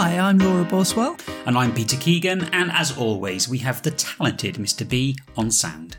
Hi, I'm Laura Boswell. And I'm Peter Keegan, and as always, we have the talented Mr. B on sound.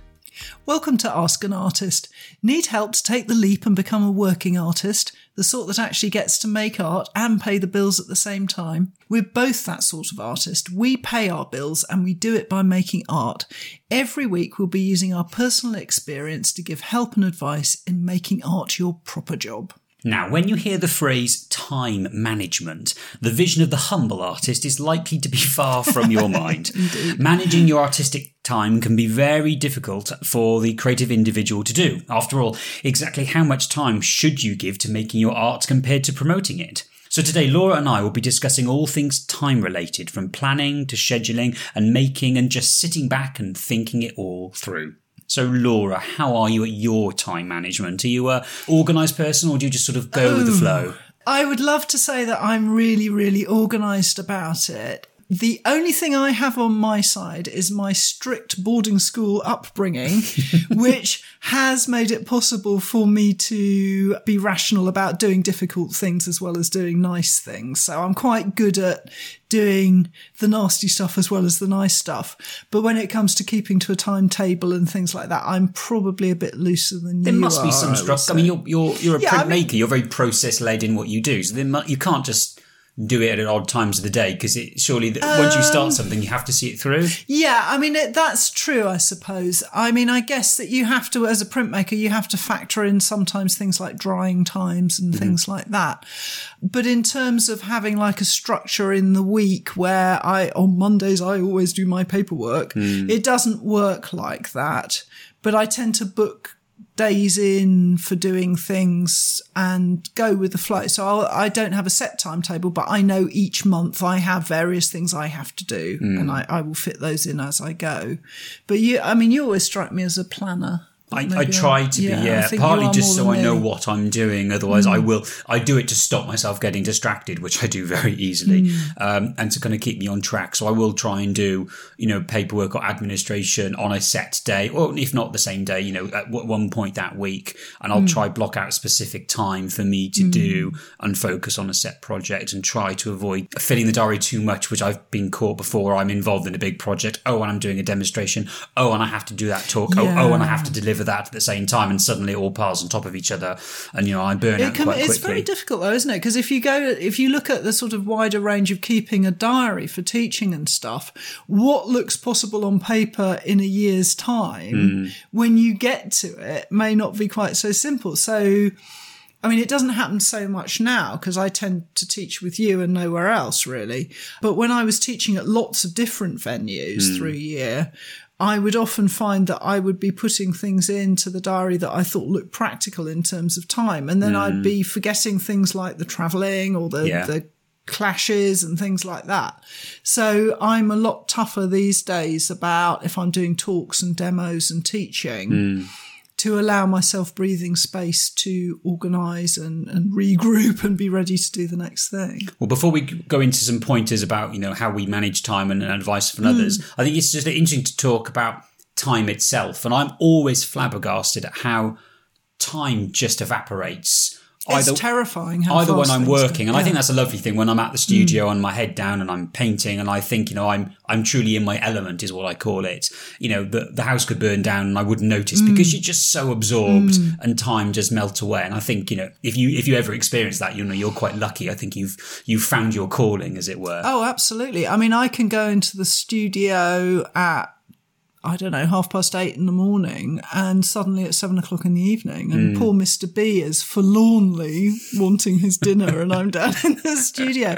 Welcome to Ask an Artist. Need help to take the leap and become a working artist? The sort that actually gets to make art and pay the bills at the same time? We're both that sort of artist. We pay our bills and we do it by making art. Every week we'll be using our personal experience to give help and advice in making art your proper job. Now, when you hear the phrase time management, the vision of the humble artist is likely to be far from your mind. Managing your artistic time can be very difficult for the creative individual to do. After all, exactly how much time should you give to making your art compared to promoting it? So today, Laura and I will be discussing all things time related, from planning to scheduling and making and just sitting back and thinking it all through. So, Laura, how are you at your time management? Are you a organised person, or do you just sort of go with the um, flow? I would love to say that I'm really, really organised about it. The only thing I have on my side is my strict boarding school upbringing, which has made it possible for me to be rational about doing difficult things as well as doing nice things. So I'm quite good at doing the nasty stuff as well as the nice stuff. But when it comes to keeping to a timetable and things like that, I'm probably a bit looser than you. there must are, be some I structure. I mean, you're you're you're a Yeah, I printmaker. mean- you're very process led in what you do. So then mu- you can't just do it at odd times of the day because it surely that once you Um, start something, you have to see it through. Yeah, I mean, it, that's true, I suppose. I mean, I guess that you have to, as a printmaker, you have to factor in sometimes things like drying times and things like that. But in terms of having like a structure in the week where I, on Mondays, I always do my paperwork, it doesn't work like that. But I tend to book days in for doing things and go with the flow. So I'll, I don't have a set timetable, but I know each month I have various things I have to do hmm. and I, I will fit those in as I go. But you, I mean, you always strike me as a planner. I, I try to be, yeah, partly just so I know me. Mm. what I'm doing. Otherwise, I will, I do it to stop myself getting distracted, which I do very easily, Mm. um, and to kind of keep me on track. So I will try and do, you know, paperwork or administration on a set day, or if not the same day, you know, at one point that week. And Mm. I'll try block out a specific time for me to do and focus on a set project and try to avoid filling the diary too much, which I've been caught before. I'm involved in a big project. Oh, and I'm doing a demonstration. Oh, and I have to do that talk. Oh, oh, and I have to deliver that at the same time. And suddenly it all piles on top of each other. And, you know, I burn out It can, quite it's quickly. very difficult though, isn't it? Because if you go, if you look at the sort of wider range of keeping a diary for teaching and stuff, what looks possible on paper in a year's time, Hmm. when you get to it, may not be quite so simple. So, I mean, it doesn't happen so much now because I tend to teach with you and nowhere else really. But when I was teaching at lots of different venues through a year, I would often find that I would be putting things into the diary that I thought looked practical in terms of time. And then I'd mm. be forgetting things like the traveling or the, Yeah. the clashes and things like that. So I'm a lot tougher these days about if I'm doing talks and demos and teaching mm. To allow myself breathing space to organize and, and regroup and be ready to do the next thing. Well, before we go into some pointers about you know how we manage time and, and advice from others, mm. I think it's just interesting to talk about time itself. And I'm always flabbergasted at how time just evaporates. It's terrifying how either when I'm working, and I Yeah. Mm. think that's a lovely thing when I'm at the studio and my head down and I'm painting, and I think you know I'm I'm truly in my element is what I call it. You know, the the house could burn down and I wouldn't notice Mm. because you're just so absorbed and time just melts away. And I think you know if you if you ever experience that, you know you're quite lucky. I think you've you've found your calling, as it were. Oh, absolutely. I mean, I can go into the studio at, I don't know, half past eight in the morning and suddenly at seven o'clock in the evening and poor Mr. B is forlornly wanting his dinner and I'm down in the studio.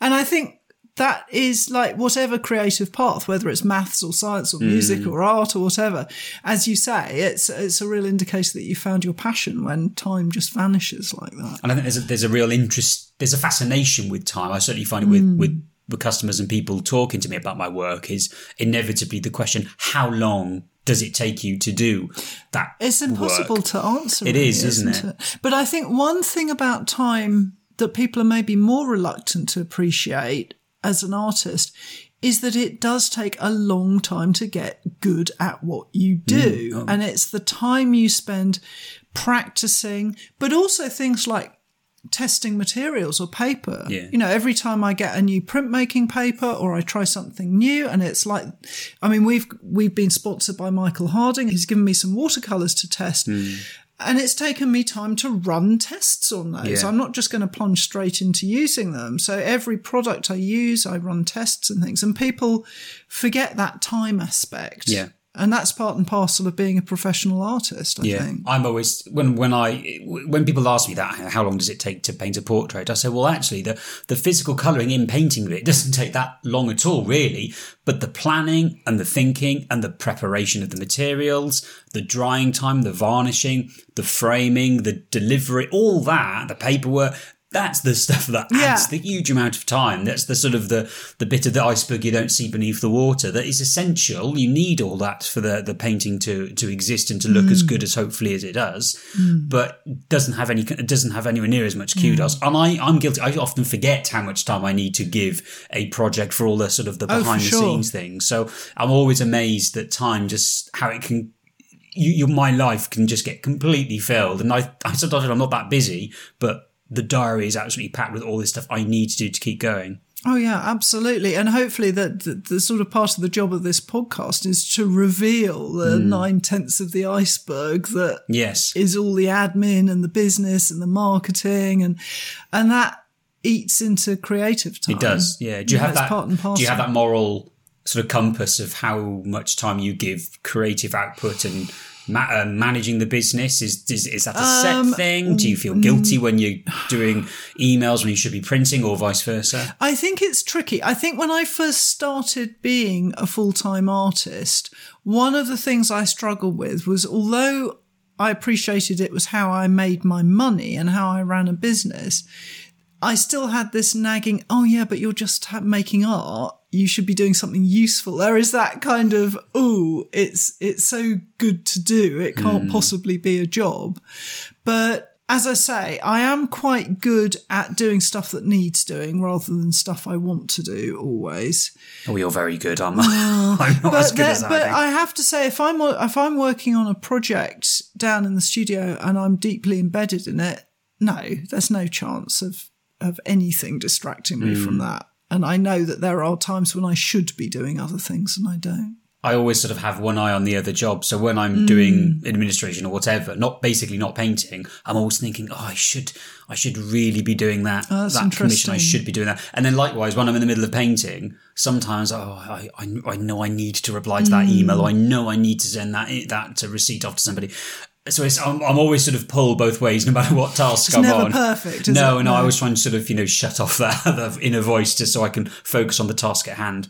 And I think that is like whatever creative path, whether it's maths or science or music or art or whatever. As you say, it's, it's a real indicator that you found your passion when time just vanishes like that. And I think there's a, there's a real interest, there's a fascination with time. I certainly find it with, Mm. with, with customers and people talking to me about my work is inevitably the question, how long does it take you to do that? It's impossible work? to answer. It really, is, isn't it? But I think one thing about time that people are maybe more reluctant to appreciate as an artist is that it does take a long time to get good at what you mm, do. Oh. And it's the time you spend practicing, but also things like testing materials or paper. Yeah. You know, every time I get a new printmaking paper or I try something new and it's like, I mean, we've, we've been sponsored by Michael Harding. He's given me some watercolors to test. Hmm. And it's taken me time to run tests on those. Yeah. I'm not just going to plunge straight into using them. So every product I use, I run tests and things and people forget that time aspect. Yeah. And that's part and parcel of being a professional artist, I Yeah, think. I'm always when when I when people ask me that how long does it take to paint a portrait? I say, well, actually, the the physical colouring in painting of it doesn't take that long at all, really. But the planning and the thinking and the preparation of the materials, the drying time, the varnishing, the framing, the delivery, all that, the paperwork. That's the stuff that adds Yeah. the huge amount of time. That's the sort of the, the bit of the iceberg you don't see beneath the water that is essential. You need all that for the, the painting to, to exist and to look as mm. good as hopefully as it does, mm. but doesn't have any, doesn't have anywhere near as much kudos. Mm. And I, I'm guilty. I often forget how much time I need to give a project for all the sort of the Oh, behind the sure. scenes things. So I'm always amazed that time just how it can you, you my life can just get completely filled. And I, I sometimes I'm not that busy, but the diary is absolutely packed with all this stuff I need to do to keep going. Oh yeah, absolutely. And hopefully that the, the sort of part of the job of this podcast is to reveal the hmm. nine tenths of the iceberg that Yes. is all the admin and the business and the marketing and and that eats into creative time. It does. Yeah. Do you have it's that? part and Do you have that moral sort of compass of how much time you give creative output and ma- uh, managing the business? Is, is is that a set Um, thing? Do you feel guilty when you're doing emails when you should be printing, or vice versa? I think it's tricky. I think when I first started being a full time artist, one of the things I struggled with was although I appreciated it was how I made my money and how I ran a business, I still had this nagging, oh yeah, but you're just making art. You should be doing something useful. There is that kind of, oh, it's, it's so good to do. It can't hmm. possibly be a job. But as I say, I am quite good at doing stuff that needs doing rather than stuff I want to do always. Oh, you're very good. I'm, I'm not as But, good there- as that. but I think. I have to say, if I'm if I'm working on a project down in the studio and I'm deeply embedded in it, no, there's no chance of of anything distracting me Hmm. from that. And I know that there are times when I should be doing other things and I don't. I always sort of have one eye on the other job. So when Mm. I'm doing administration or whatever, not basically not painting, I'm always thinking, oh, I should, I should really be doing that. Oh, that's that commission, I should be doing that. And then likewise, when I'm in the middle of painting, sometimes, oh, I, I, I know I need to reply to that Mm. email. Or I know I need to send that, that to receipt off to somebody. So it's, I'm, I'm always sort of pulled both ways, no matter what task It's I'm never on. perfect, no, it? no, I No. always try and sort of, you know, shut off that, that inner voice just so I can focus on the task at hand.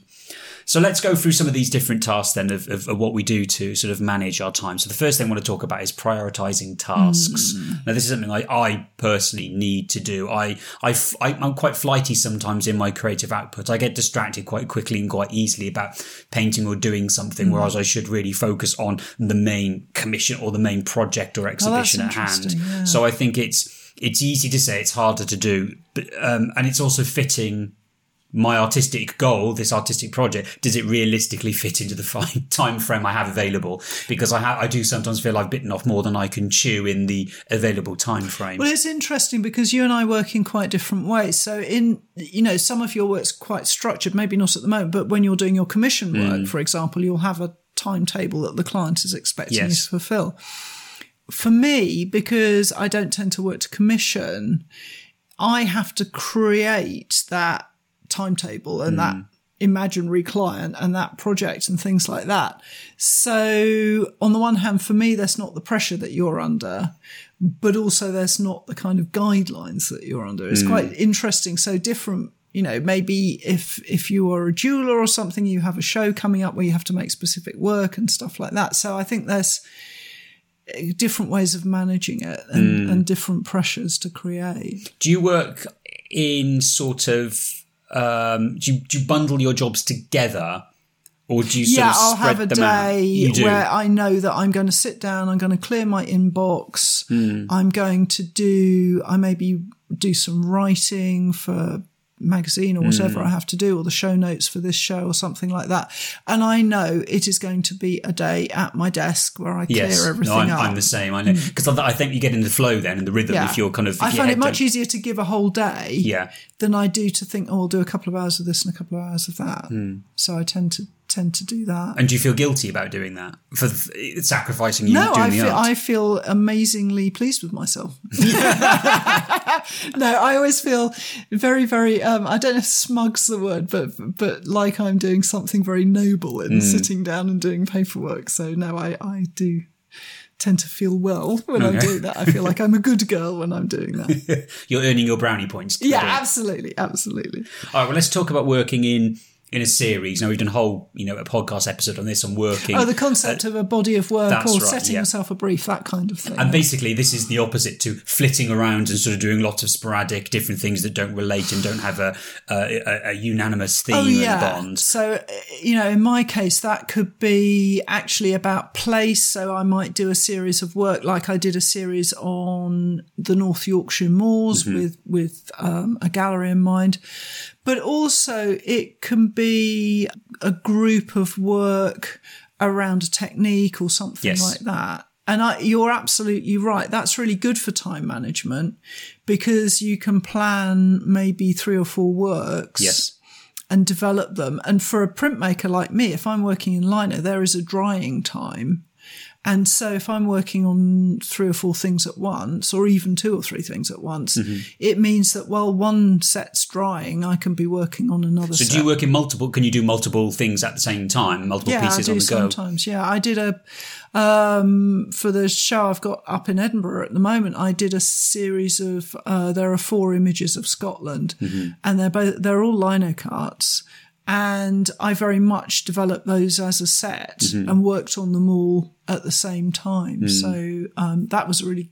So let's go through some of these different tasks then of, of, of what we do to sort of manage our time. So the first thing I want to talk about is prioritizing tasks. Now this is something I, I personally need to do. I, I, I, am quite flighty sometimes in my creative output. I get distracted quite quickly and quite easily about painting or doing something, whereas I should really focus on the main commission or the main project or exhibition at hand. yeah. So I think it's, it's easy to say it's harder to do, but, um, and it's also fitting my artistic goal, this artistic project, does it realistically fit into the fine time frame I have available? Because I ha- I do sometimes feel I've bitten off more than I can chew in the available time frame. Well, it's interesting because you and I work in quite different ways. So, in you know, some of your work's quite structured, maybe not at the moment, but when you're doing your commission work, hmm. for example, you'll have a timetable that the client is expecting you to fulfill. For me, because I don't tend to work to commission, I have to create that timetable and that mm. imaginary client and that project and things like that. So on the one hand, for me, that's not the pressure that you're under, but also there's not the kind of guidelines that you're under. It's mm. quite interesting. So different, you know, maybe if, if you are a jeweler or something, you have a show coming up where you have to make specific work and stuff like that. So I think there's eh, different ways of managing it and, mm. and different pressures to create. do you work in sort of, um, do, you, do you bundle your jobs together? Or do you sort yeah, of I'll spread have a them out? day where I know that I'm going to sit down, I'm going to clear my inbox, Hmm. I'm going to do, I maybe do some writing for magazine or whatever I have to do, or the show notes for this show or something like that. And I know it is going to be a day at my desk where I clear everything no, I'm, up. I'm the same. I know because I think you get in the flow then and the rhythm if you're kind of. I find it much don't- easier to give a whole day Yeah. than I do to think, oh, I'll do a couple of hours of this and a couple of hours of that. Hmm. So I tend to tend to do that. And do you feel guilty about doing that for th- sacrificing you no, doing I the feel art? I feel amazingly pleased with myself. no, I always feel very, very. Um, I don't know if smug's the word, but but like I'm doing something very noble in Hmm. sitting down and doing paperwork. So no, I I do tend to feel well when I'm doing that. I feel like I'm a good girl when I'm doing that. You're earning your brownie points. yeah, absolutely, absolutely. All right. Well, let's talk about working in in a series. Now we've done a whole, you know, a podcast episode on this on working. Oh, the concept of a body of work or right, setting yeah. yourself a brief, that kind of thing. and basically, this is the opposite to flitting around and sort of doing lots of sporadic different things that don't relate and don't have a a, a, unanimous theme Oh, and bond. So, uh, you know, in my case, that could be actually about place. So I might do a series of work, like I did a series on the North Yorkshire Moors Mm-hmm. with with um, a gallery in mind. But also, it can be a group of work around a technique or something Yes. like that. And I, you're absolutely right. That's really good for time management because you can plan maybe three or four works Yes. and develop them. And for a printmaker like me, if I'm working in lino, there is a drying time. And so if I'm working on three or four things at once, or even two or three things at once, Mm-hmm. it means that while one set's drying, I can be working on another So set. do you work in multiple? Can you do multiple things at the same time? Multiple yeah, pieces I do on the go. sometimes. Yeah, I did a um, for the show I've got up in Edinburgh at the moment. I did a series of uh, there are four images of Scotland, Mm-hmm. and they're both they're all lino cuts, and I very much developed those as a set Mm-hmm. and worked on them all at the same time. Mm. So um, that was a really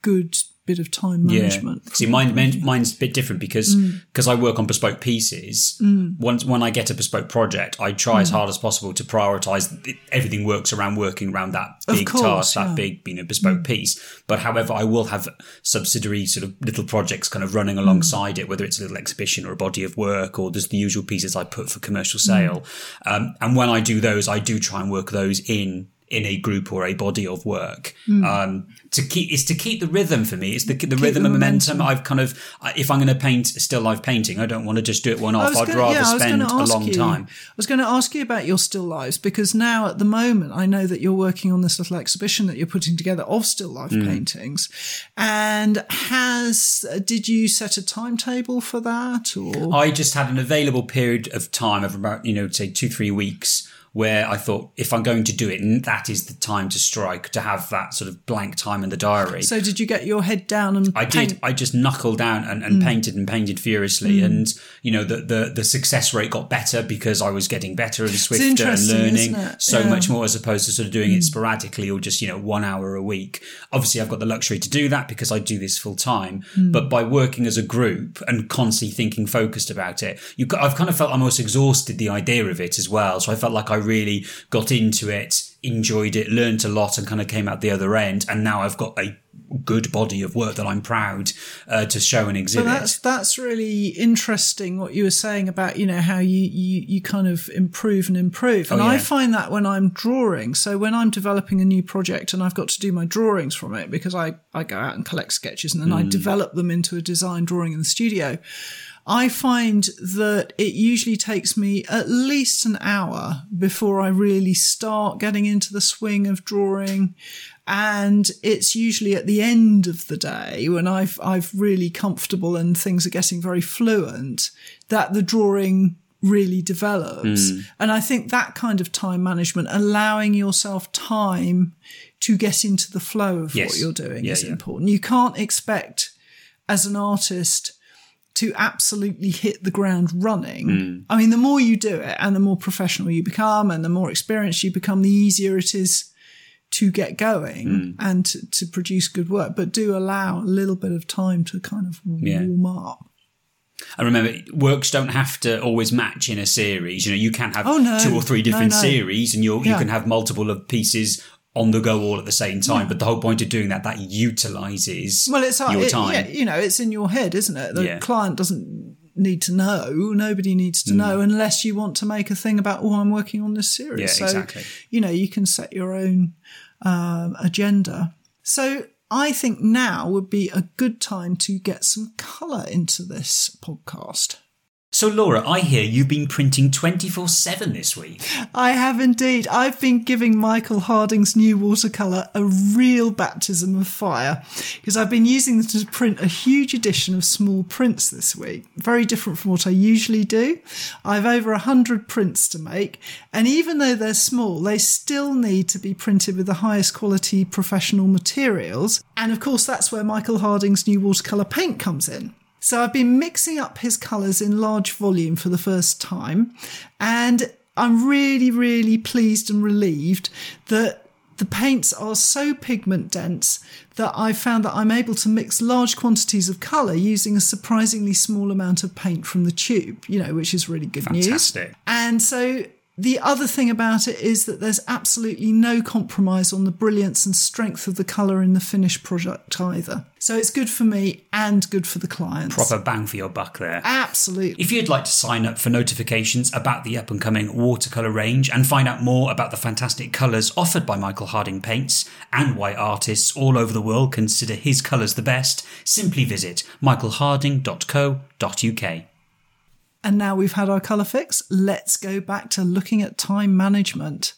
good bit of time management. Yeah. See, mine, mine, mine's a bit different because Mm. because I work on bespoke pieces. Once when I get a bespoke project, I try Mm. as hard as possible to prioritize. Everything works around working around that big course, task, yeah. Mm. that big you know bespoke piece. But however, I will have subsidiary sort of little projects kind of Mm. running alongside it, whether it's a little exhibition or a body of work, or there's the usual pieces I put for commercial Mm. sale. Um, and when I do those, I do try and work those in in a group or a body of work Mm. um, to keep it's to keep the rhythm for me it's the, the rhythm the and momentum. momentum. I've kind of if I'm going to paint a still life painting I don't want to just do it one off I'd gonna- rather yeah, spend a long you- time I was going to ask you about your still lives because now at the moment I know that you're working on this little exhibition that you're putting together of still life Mm. paintings. And has did you set a timetable for that or I just had an available period of time of about, you know, say two, three weeks where I thought if I'm going to do it, that is the time to strike, to have that sort of blank time in the diary. so did you get your head down and I paint? did. I just knuckled down and, Mm. painted and painted furiously, and you know the, the the success rate got better because I was getting better and swifter and learning so Yeah. Mm. much more as opposed to sort of doing it sporadically or just you know one hour a week. Obviously, I've got the luxury to do that because I do this full time. Mm. But by working as a group and constantly thinking focused about it, you I've kind of felt almost exhausted the idea of it as well. So I felt like I really got into it, enjoyed it, learned a lot, and kind of came out the other end. And now I've got a good body of work that I'm proud uh, to show and But exhibit. that's that's really interesting what you were saying about you know how you you, you kind of improve and improve, and Oh, I find that when I'm drawing. So when I'm developing a new project and I've got to do my drawings from it because I I go out and collect sketches and then I develop them into a design drawing in the studio. I find that it usually takes me at least an hour before I really start getting into the swing of drawing. And it's usually at the end of the day when I've, I've really comfortable and things are getting very fluent that the drawing really develops. Hmm. And I think that kind of time management, allowing yourself time to get into the flow of Yes. what you're doing Yeah, is yeah. important. You can't expect as an artist to absolutely hit the ground running. Hmm. I mean, the more you do it and the more professional you become and the more experienced you become, the easier it is to get going Hmm. and to, to produce good work. But do allow a little bit of time to kind of Yeah. warm up. And remember, works don't have to always match in a series. You know, you can have Oh, no. two or three different No, no. series, and you you Yeah. can have multiple of pieces on the go all at the same time. But the whole point of doing that, that utilizes Well, it's your it, time. yeah, you know, it's in your head, isn't it? The Yeah. client doesn't need to know. Nobody needs to know unless you want to make a thing about, oh, I'm working on this series. Yeah, so, exactly. you know, you can set your own um, agenda. So I think now would be a good time to get some colour into this podcast. So, Laura, I hear you've been printing 24 7 this week. I have indeed. I've been giving Michael Harding's new watercolour a real baptism of fire because I've been using them to print a huge edition of small prints this week. Very different from what I usually do. I've over a hundred prints to make, and even though they're small, they still need to be printed with the highest quality professional materials. And of course, that's where Michael Harding's new watercolour paint comes in. So I've been mixing up his colours in large volume for the first time, and I'm really, really pleased and relieved that the paints are so pigment dense that I've found that I'm able to mix large quantities of colour using a surprisingly small amount of paint from the tube, you know, which is really good news. Fantastic. And so the other thing about it is that there's absolutely no compromise on the brilliance and strength of the colour in the finished product either. So it's good for me and good for the clients. Proper bang for your buck there. Absolutely. If you'd like to sign up for notifications about the up and coming watercolour range and find out more about the fantastic colours offered by Michael Harding Paints and why artists all over the world consider his colours the best, simply visit michaelharding.co.uk. And now we've had our colour fix, let's go back to looking at time management.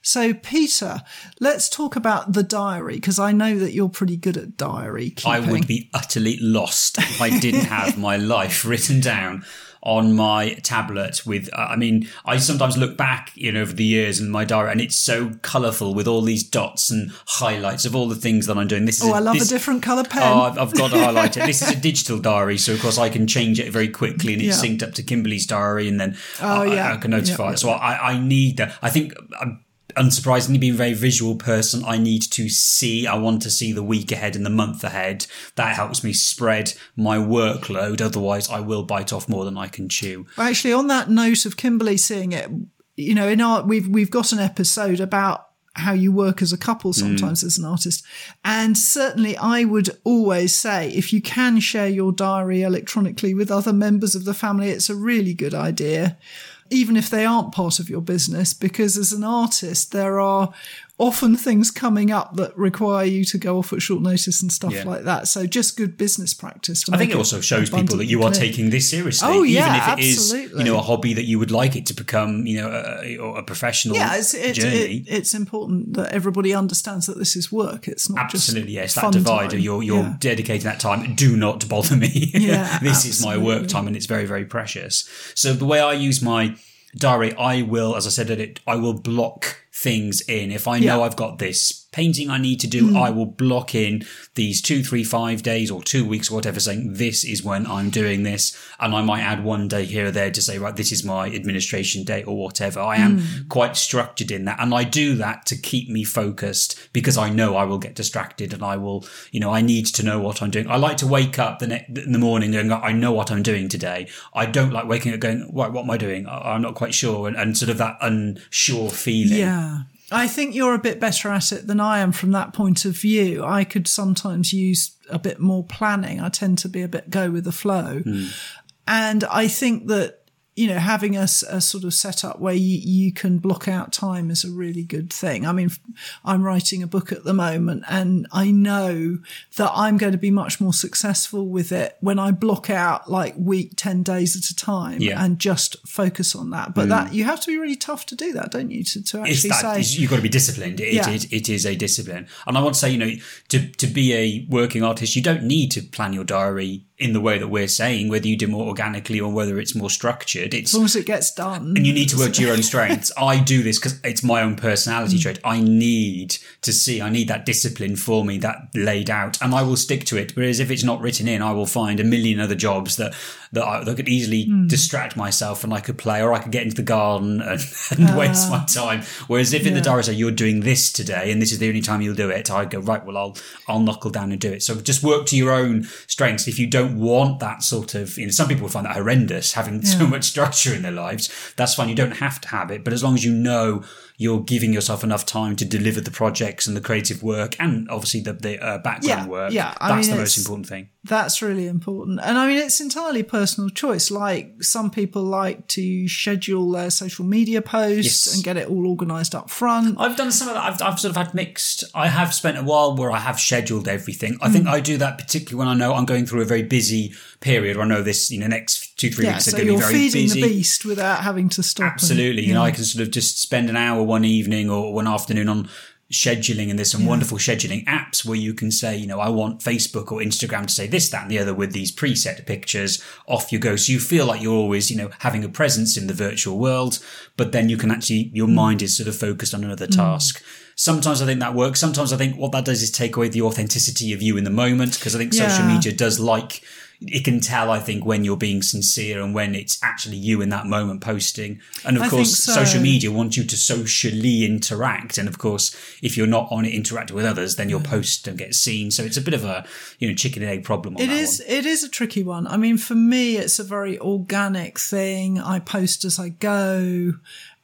So, Peter, let's talk about the diary because I know that you're pretty good at diary keeping. I would be utterly lost if I didn't have my life written down on my tablet with uh, i mean i sometimes look back you know over the years in my diary and it's so colorful with all these dots and highlights of all the things that i'm doing this is Oh, I love this, a different colour pen. Oh, I've, got to highlight it. This is a digital diary, so of course I can change it very quickly, and it's Yeah. synced up to Kimberly's diary, and then Oh, I, yeah. I can notify Yeah. it. So I, I need that. I think. I'm, Unsurprisingly, being a very visual person, I need to see. I want to see the week ahead and the month ahead. That helps me spread my workload. Otherwise, I will bite off more than I can chew. Actually, on that note of Kimberly seeing it, you know, in our we've we've got an episode about how you work as a couple mm. sometimes as an artist. And certainly I would always say if you can share your diary electronically with other members of the family, it's a really good idea. Even if they aren't part of your business, because as an artist, there are often things coming up that require you to go off at short notice and stuff Yeah. like that. So just good business practice. To I think it also shows people that you are clear. taking this seriously, Oh, even yeah, if it is, absolutely. you know, a hobby that you would like it to become, you know, a, a- professional yeah, it's, it, journey. it, it's important that everybody understands that this is work. It's not Absolutely, yes. That divider, time. you're you're Yeah. dedicating that time. Do not bother me. Yeah, this is my work time, and it's very very precious. So the way I use my diary, I will, as I said, it I will block things in. If I know Yeah. Mm. I've got this painting I need to do, I will block in these two, three, five days or two weeks or whatever, saying this is when I'm doing this, and I might add one day here or there to say right, this is my administration day or whatever. I am Mm. quite structured in that, and I do that to keep me focused because I know I will get distracted and I will, you know, I need to know what I'm doing. I like to wake up the ne- in the morning going, I know what I'm doing today. I don't like waking up going, right, what am I doing? I- I'm not quite sure, and, and sort of that unsure feeling. Yeah. I think you're a bit better at it than I am from that point of view. I could sometimes use a bit more planning. I tend to be a bit go with the flow. Hmm. And I think that, you know, having a, a sort of setup where you, you can block out time is a really good thing. I mean, I'm writing a book at the moment and I know that I'm going to be much more successful with it when I block out like week, 10 days at a time Yeah. and just focus on that. But mm. that you have to be really tough to do that, don't you? To, to actually that say, you've got to be disciplined. It, Yeah. it, it is a discipline, and I want to say, you know, to to be a working artist, you don't need to plan your diary in the way that we're saying. Whether you do more organically or whether it's more structured, it's as long as it gets done. and you need to work to your own strengths. I do this because it's my own personality Mm. trait. I need to see, I need that discipline for me, that laid out, and I will stick to it. Whereas if it's not written in, I will find a million other jobs that that, I, that could easily Mm. distract myself, and I could play, or I could get into the garden and, and waste my time. Whereas if in the diary say you're doing this today, and this is the only time you'll do it, I go right. Well, I'll I'll knuckle down and do it. So just work to your own strengths. If you don't want that sort of, you know, some people find that horrendous having so much structure in their lives. That's fine. You don't have to have it, but as long as you know you're giving yourself enough time to deliver the projects and the creative work, and obviously the the uh, background Yeah, work. yeah. I that's mean, the most important thing. That's really important. And I mean, it's entirely personal choice. Like some people like to schedule their social media posts Yes. and get it all organized up front. I've done some of that. I've, I've sort of had mixed. I have spent a while where I have scheduled everything. I think hmm. I do that particularly when I know I'm going through a very busy period. Or I know this, you know, next two three yeah, weeks are so going to be very feeding busy. the beast without having to stop. and- Absolutely. You know, I can sort of just spend an hour one evening or one afternoon on scheduling and there's some wonderful scheduling apps where you can say, you know, I want Facebook or Instagram to say this, that and the other with these preset pictures. Off you go. So you feel like you're always, you know, having a presence in the virtual world, but then you can actually, your mm. mind is sort of focused on another mm. task. Sometimes I think that works. Sometimes I think what that does is take away the authenticity of you in the moment because I think social media does like it can tell, I think, when you're being sincere and when it's actually you in that moment posting. And of I course, so. social media wants you to socially interact. And of course, if you're not on it interacting with others, then your posts don't get seen. So it's a bit of a, you know, chicken and egg problem on It is. one. It is a tricky one. I mean, for me, it's a very organic thing. I post as I go,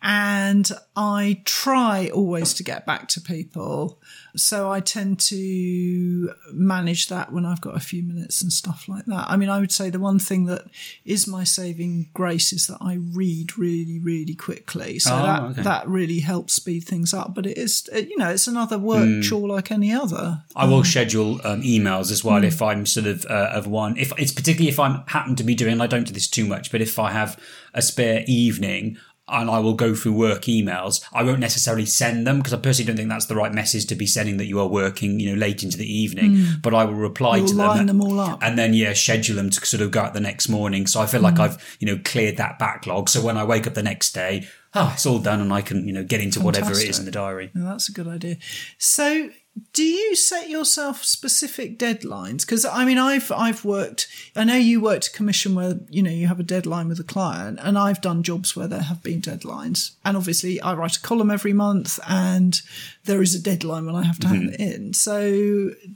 and I try always to get back to people. So I tend to manage that when I've got a few minutes and stuff like that. I mean, I would say the one thing that is my saving grace is that I read really, really quickly. So Oh, that okay. that really helps speed things up. But it is, you know, it's another work chore like any other. I will schedule um, emails as well if I'm sort of uh, of one. If it's particularly if I happen to be doing, I don't do this too much, but if I have a spare evening and I will go through work emails, I won't necessarily send them because I personally don't think that's the right message to be sending that you are working, you know, late into the evening. But I will reply Hmm. You'll to them, line them all up. and then yeah, schedule them to sort of go out the next morning. So I feel Hmm. like I've you know cleared that backlog. So when I wake up the next day, oh, it's all done, and I can you know get into whatever it is in the diary. No, that's a good idea. So, do you set yourself specific deadlines? Because I mean, I've I've worked. I know you worked a commission where you know you have a deadline with a client, and I've done jobs where there have been deadlines. And obviously, I write a column every month, and there is a deadline when I have to Mm-hmm. have it in. So,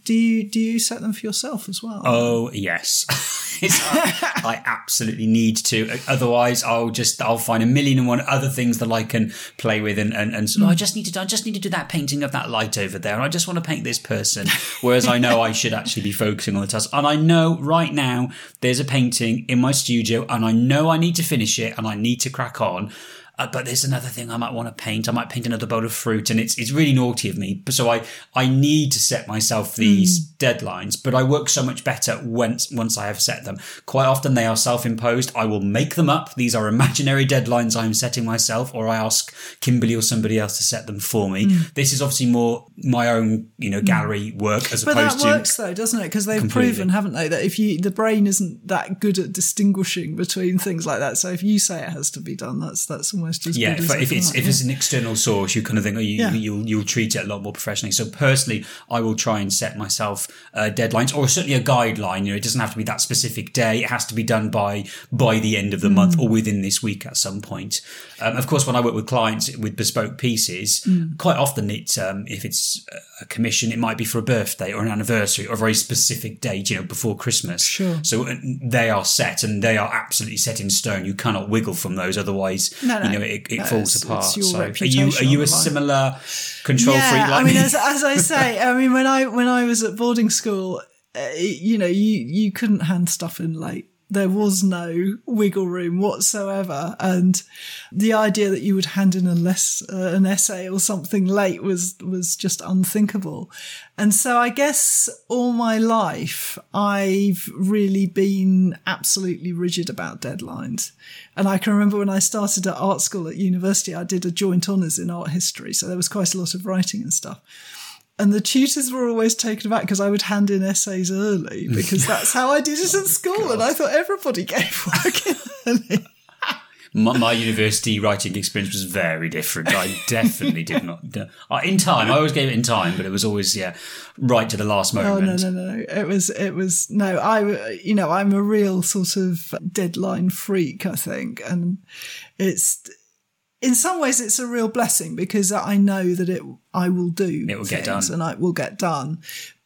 do you do you set them for yourself as well? Oh yes, It's- I absolutely need to. Otherwise, I'll just I'll find a million and one other things that I can play with, and and, and so, Hmm. I just need to do- I just need to do that painting of that light over there, and I just want to paint this person. Whereas I know I should actually be focusing on the task, and I know right now there's a painting in my studio, and I know I need to finish it, and I need to crack on. Uh, but there's another thing I might want to paint. I might paint another bowl of fruit, and it's it's really naughty of me. But so I I need to set myself hmm. these deadlines. But I work so much better once once I have set them. Quite often they are self imposed. I will make them up. These are imaginary deadlines I'm setting myself, or I ask Kimberly or somebody else to set them for me. Hmm. This is obviously more my own you know hmm. gallery work as But that opposed to works though, doesn't it? Because they've Completely. proven, haven't they, that if you the brain isn't that good at distinguishing between things like that. So if you say it has to be done, that's that's almost as Yeah, if, as if it's if it's an external source, you kind of think oh, you, Yeah. you'll you'll treat it a lot more professionally. So personally, I will try and set myself uh, deadlines or certainly a guideline. You know, it doesn't have to be that specific day. It has to be done by by the end of the Mm. month or within this week at some point. Um, of course, when I work with clients with bespoke pieces, Mm. quite often it's um, if it's a commission, it might be for a birthday or an anniversary or a very specific date. You know, before Christmas. Sure. So uh, they are set and they are absolutely set in stone. You cannot wiggle from those, otherwise, No, no. you know, it, it falls it's- apart. so, are you are you a similar control yeah, freak like I mean, me? as, as I say, I mean, when I when I was at boarding school, uh, you know, you you couldn't hand stuff in late. There was no wiggle room whatsoever, and the idea that you would hand in a less uh, an essay or something late was was just unthinkable. And so, I guess all my life, I've really been absolutely rigid about deadlines. And I can remember when I started at art school at university, I did a joint honours in art history, so there was quite a lot of writing and stuff. And the tutors were always taken aback because I would hand in essays early because that's how I did it at school. And I thought everybody gave work in early. my, my university writing experience was very different. I definitely did not. uh, in time, I always gave it in time, but it was always yeah, right to the last Oh no, moment. no, no, no! It was, it was no. I, you know, I'm a real sort of deadline freak. I think, and it's in some ways it's a real blessing because I know that it I will do It will get done. and I will get done.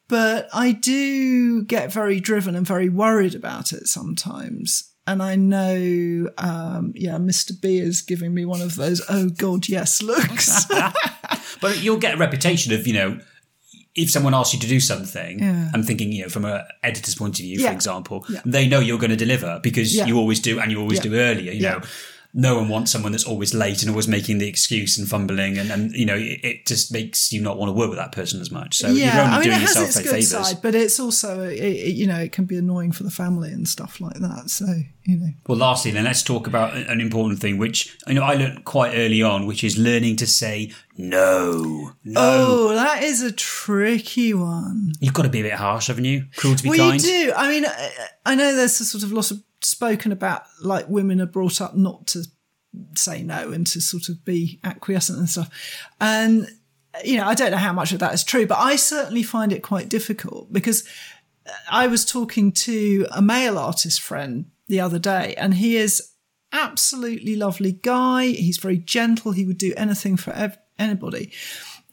But I do get very driven and very worried about it sometimes. And I know, um, yeah, Mr. B is giving me one of those, oh God, yes looks. But you'll get a reputation of you know if someone asks you to do something, Yeah. I'm thinking, you know, from an editor's point of view, Yeah. for example, Yeah. they know you're going to deliver because you always do and you always do earlier, you know. No one wants someone that's always late and always making the excuse and fumbling, and, and you know it, it just makes you not want to work with that person as much. So you're only I mean, doing it has yourself its a good favors. side, but it's also, it, it- you know, it can be annoying for the family and stuff like that. So, you know, Well, lastly, then let's talk about an important thing, which you know I learned quite early on, which is learning to say no. No, oh, that is a tricky one. you've got to be a bit harsh, haven't you? Cruel to be well, kind. you do. I mean, I, I know there's a sort of lot of spoken about, like women are brought up not to say no and to sort of be acquiescent and stuff. And you know, I don't know how much of that is true, but I certainly find it quite difficult because uh, I was talking to a male artist friend the other day, and he is absolutely lovely guy. He's very gentle. He would do anything for ev- anybody.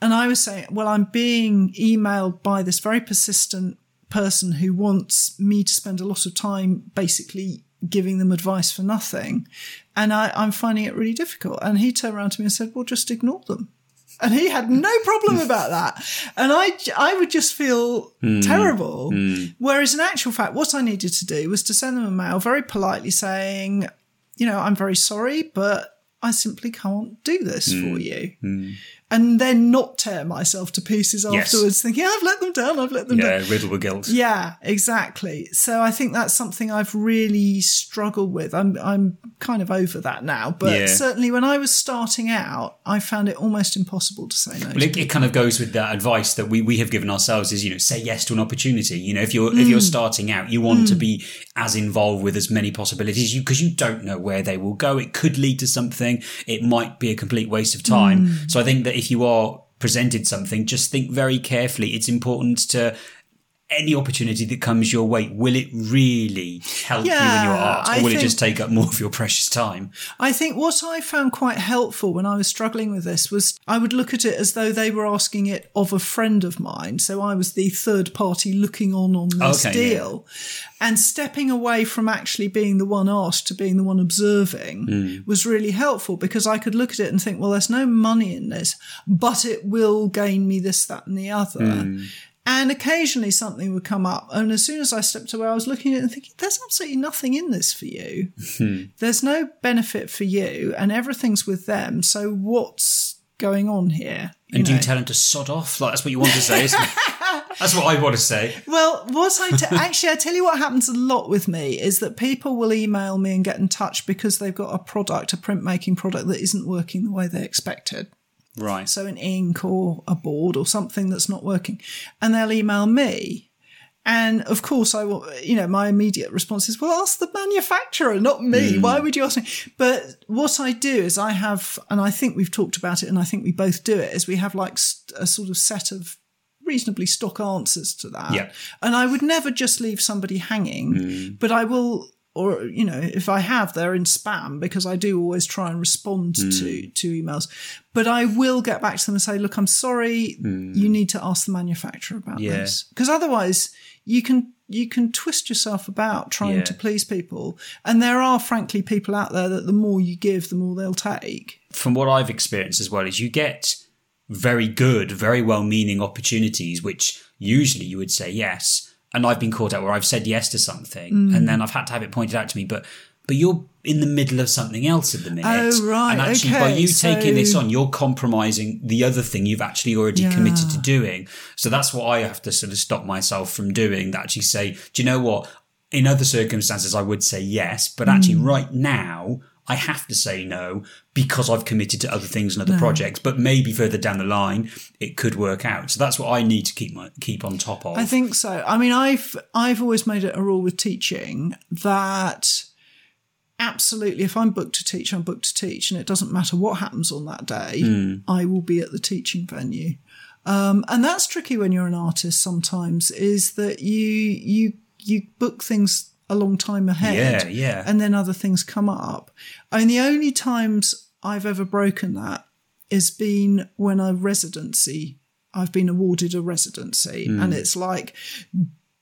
And I was saying, well, I'm being emailed by this very persistent person who wants me to spend a lot of time basically giving them advice for nothing. And I, I'm finding it really difficult. And he turned around to me and said, well, just ignore them. And he had no problem about that. And I, I would just feel hmm. terrible. Hmm. Whereas in actual fact, what I needed to do was to send them a mail very politely saying, you know, I'm very sorry, but I simply can't do this for hmm. you. Hmm. And then not tear myself to pieces Yes. afterwards, thinking, I've let them down, I've let them down. Yeah, riddled with guilt. Yeah, exactly. So I think that's something I've really struggled with. I'm I'm kind of over that now, but Yeah. certainly when I was starting out, I found it almost impossible to say no. Well, it, it kind of goes with that advice that we, we have given ourselves is, you know, say yes to an opportunity. You know, if you're, if Mm. you're hmm. starting out, you want to be as involved with as many possibilities you, because you don't know where they will go. It could lead to something. It might be a complete waste of time. Mm. So I think that if you are presented something, just think very carefully. It's important to, any opportunity that comes your way, will it really help you in your art, or I will it just take up more of your precious time? I think what I found quite helpful when I was struggling with this was I would look at it as though they were asking it of a friend of mine. So I was the third party looking on on this Okay, yeah. deal and stepping away from actually being the one asked to being the one observing Hmm. was really helpful because I could look at it and think, well, there's no money in this, but it will gain me this, that, and the other. Hmm. And occasionally something would come up. And as soon as I stepped away, I was looking at it and thinking, there's absolutely nothing in this for you. Hmm. There's no benefit for you, and everything's with them. So what's going on here? And do you tell them to sod off? Like, that's what you want to say, isn't it? That's what I want to say. Well, what I t- actually, I tell you what happens a lot with me is that people will email me and get in touch because they've got a product, a printmaking product that isn't working the way they expected. Right. So an ink or a board or something that's not working, and they'll email me. And of course, I will, you know, my immediate response is, well, ask the manufacturer, not me. Hmm. Why would you ask me? But what I do is I have, and I think we've talked about it, and I think we both do it, is we have like a sort of set of reasonably stock answers to that. Yeah. And I would never just leave somebody hanging, hmm. but I will, or, you know, if I have, they're in spam because I do always try and respond hmm. to, to emails. But I will get back to them and say, look, I'm sorry, hmm. you need to ask the manufacturer about Yeah. this. Because otherwise you can, you can twist yourself about trying Yeah. to please people. And there are frankly people out there that the more you give, the more they'll take. From what I've experienced as well, is you get very good, very well meaning opportunities, which usually you would say yes. And I've been caught out where I've said yes to something Mm. and then I've had to have it pointed out to me, but but you're in the middle of something else at the minute. Oh, right, And actually, by okay, you taking this on, you're compromising the other thing you've actually already Yeah. committed to doing. So that's what I have to sort of stop myself from doing. That actually say, do you know what? In other circumstances, I would say yes, but actually, Mm. right now, I have to say no because I've committed to other things and other projects. But maybe further down the line, it could work out. So that's what I need to keep my, keep on top of. I think so. I mean, I've I've always made it a rule with teaching that absolutely, if I'm booked to teach, I'm booked to teach, and it doesn't matter what happens on that day. I will be at the teaching venue, um, and that's tricky when you're an artist. Sometimes is that you you you book things a long time ahead, Yeah, yeah. and then other things come up. And the only times I've ever broken that has been when a residency, I've been awarded a residency, hmm. and it's like,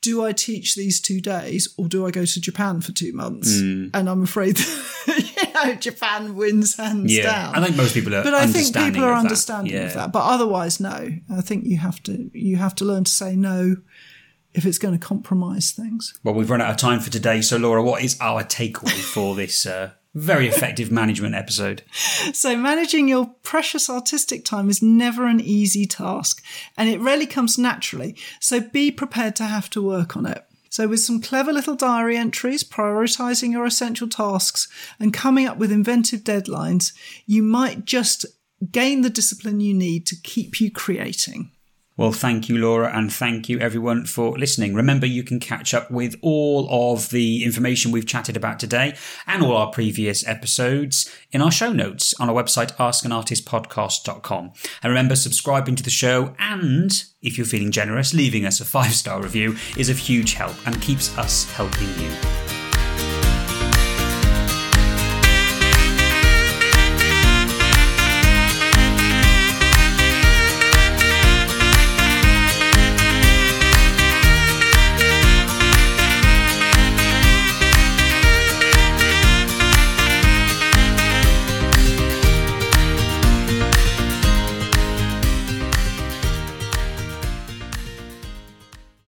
do I teach these two days or do I go to Japan for two months? Hmm. And I'm afraid you know, Japan wins hands Yeah, down. I think most people are. but I think people are of that. understanding Yeah. of that. But otherwise, no. I think you have to you have to learn to say no if it's going to compromise things. Well, we've run out of time for today. So, Laura, what is our takeaway for this uh, very effective management episode? So, managing your precious artistic time is never an easy task and it rarely comes naturally. So, be prepared to have to work on it. So, with some clever little diary entries, prioritizing your essential tasks, and coming up with inventive deadlines, you might just gain the discipline you need to keep you creating. Well, thank you, Laura, and thank you, everyone, for listening. Remember, you can catch up with all of the information we've chatted about today and all our previous episodes in our show notes on our website, askanartistpodcast.com. And remember, subscribing to the show and, if you're feeling generous, leaving us a five star review is of huge help and keeps us helping you.